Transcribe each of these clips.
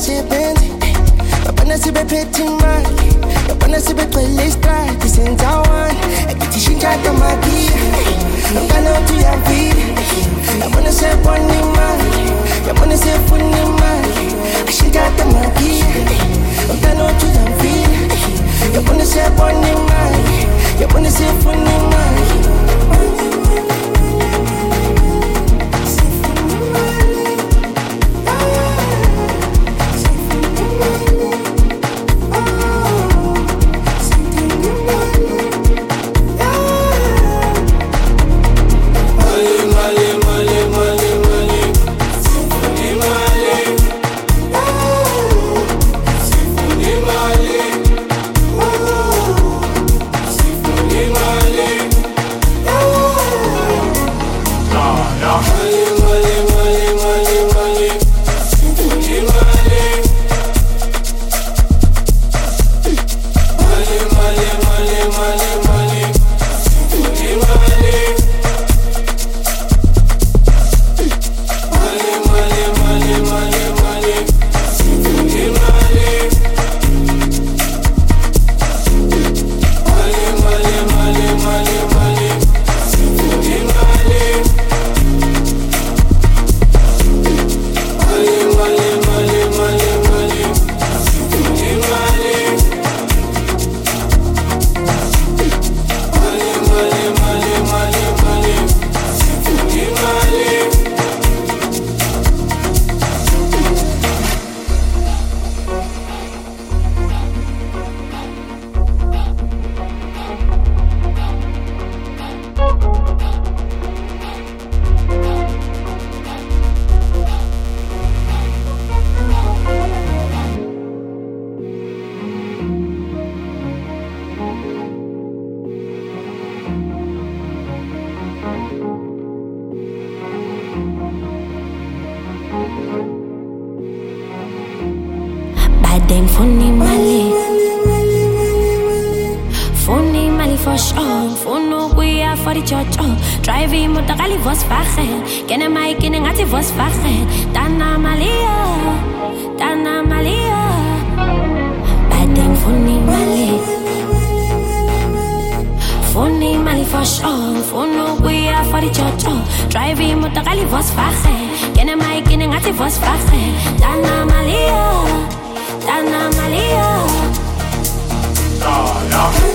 bangane basebenzi yabona sebephethe imali yabona sebegcwele istrati senzawana akithi shintsha tamagia yabona uthi uyavila yabona sebona imali yabona sefuna imali ashintsha tamagia yabona uthi uyavila yabona sebona imali yabona sefuna imali Badeng oh Driving motakali Volkswagen Kene mai kene ngati Volkswagen Dana malia Dana malia. Badeng funi mali. Funi mali for sure. Funu kuya for the church oh Driving motakali Volkswagen Kene mai kene ngati Volkswagen Dana malia Dana malia. Mali,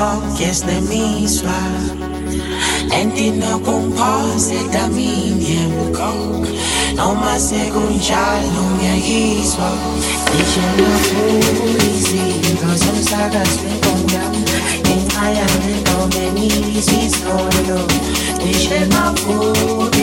ukuthi-ke sonke sinemizwa lentina kumphosa edamini yemkhokha noma sekunjalo ngiyayizwa ngisho nakhula izinto zomsakazi